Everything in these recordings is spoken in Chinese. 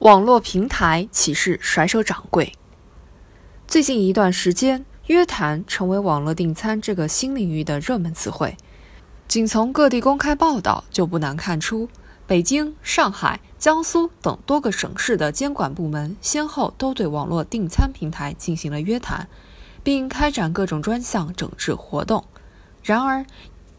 网络平台岂是甩手掌柜？最近一段时间，约谈成为网络订餐这个新领域的热门词汇。仅从各地公开报道，就不难看出，北京、上海、江苏等多个省市的监管部门先后都对网络订餐平台进行了约谈，并开展各种专项整治活动。然而，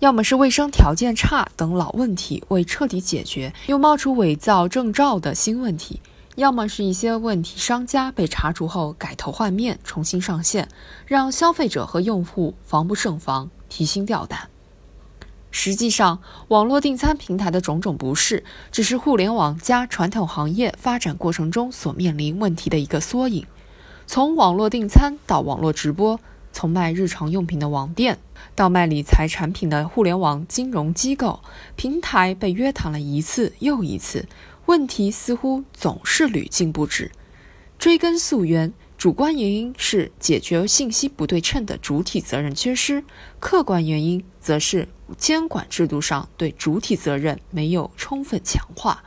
要么是卫生条件差等老问题未彻底解决，又冒出伪造证照的新问题。要么是一些问题商家被查处后改头换面重新上线，让消费者和用户防不胜防、提心吊胆。实际上，网络订餐平台的种种不适，只是互联网加传统行业发展过程中所面临问题的一个缩影。从网络订餐到网络直播，从卖日常用品的网店到卖理财产品的互联网金融机构，平台被约谈了一次又一次。问题似乎总是屡禁不止。追根溯源，主观原因是解决信息不对称的主体责任缺失；客观原因则是监管制度上对主体责任没有充分强化。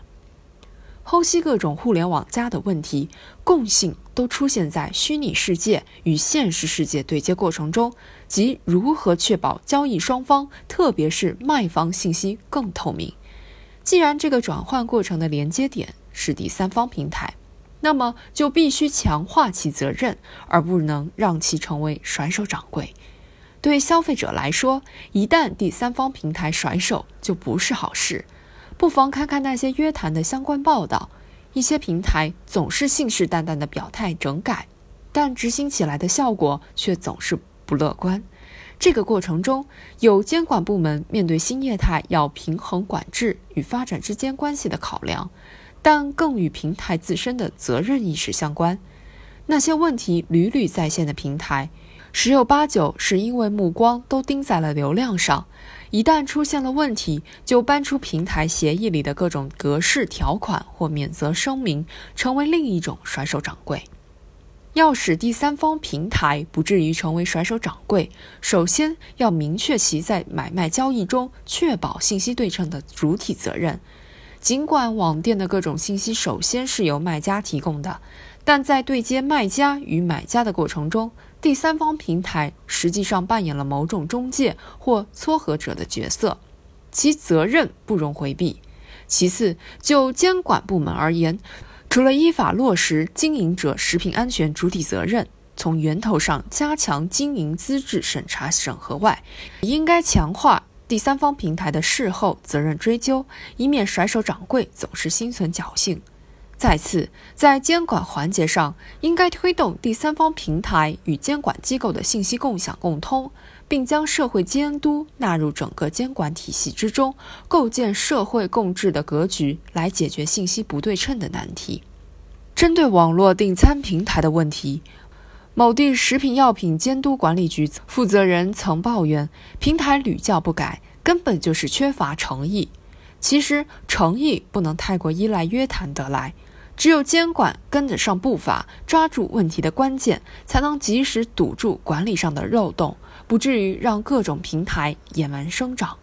剖析各种互联网加的问题，共性都出现在虚拟世界与现实世界对接过程中，即如何确保交易双方，特别是卖方信息更透明。既然这个转换过程的连接点是第三方平台，那么就必须强化其责任，而不能让其成为甩手掌柜。对消费者来说，一旦第三方平台甩手，就不是好事。不妨看看那些约谈的相关报道，一些平台总是信誓旦旦的表态整改，但执行起来的效果却总是不乐观。这个过程中，有监管部门面对新业态要平衡管制与发展之间关系的考量，但更与平台自身的责任意识相关。那些问题屡屡再现的平台，十有八九是因为目光都盯在了流量上，一旦出现了问题，就搬出平台协议里的各种格式条款或免责声明，成为另一种甩手掌柜。要使第三方平台不至于成为甩手掌柜，首先要明确其在买卖交易中确保信息对称的主体责任。尽管网店的各种信息首先是由卖家提供的，但在对接卖家与买家的过程中，第三方平台实际上扮演了某种中介或撮合者的角色，其责任不容回避。其次，就监管部门而言，除了依法落实经营者食品安全主体责任，从源头上加强经营资质审查审核外，应该强化第三方平台的事后责任追究，以免甩手掌柜总是心存侥幸。再次，在监管环节上，应该推动第三方平台与监管机构的信息共享共通，并将社会监督纳入整个监管体系之中，构建社会共治的格局，来解决信息不对称的难题。针对网络订餐平台的问题，某地食品药品监督管理局负责人曾抱怨，平台屡教不改，根本就是缺乏诚意。其实，诚意不能太过依赖约谈得来。只有监管跟得上步伐，抓住问题的关键，才能及时堵住管理上的漏洞，不至于让各种平台野蛮生长。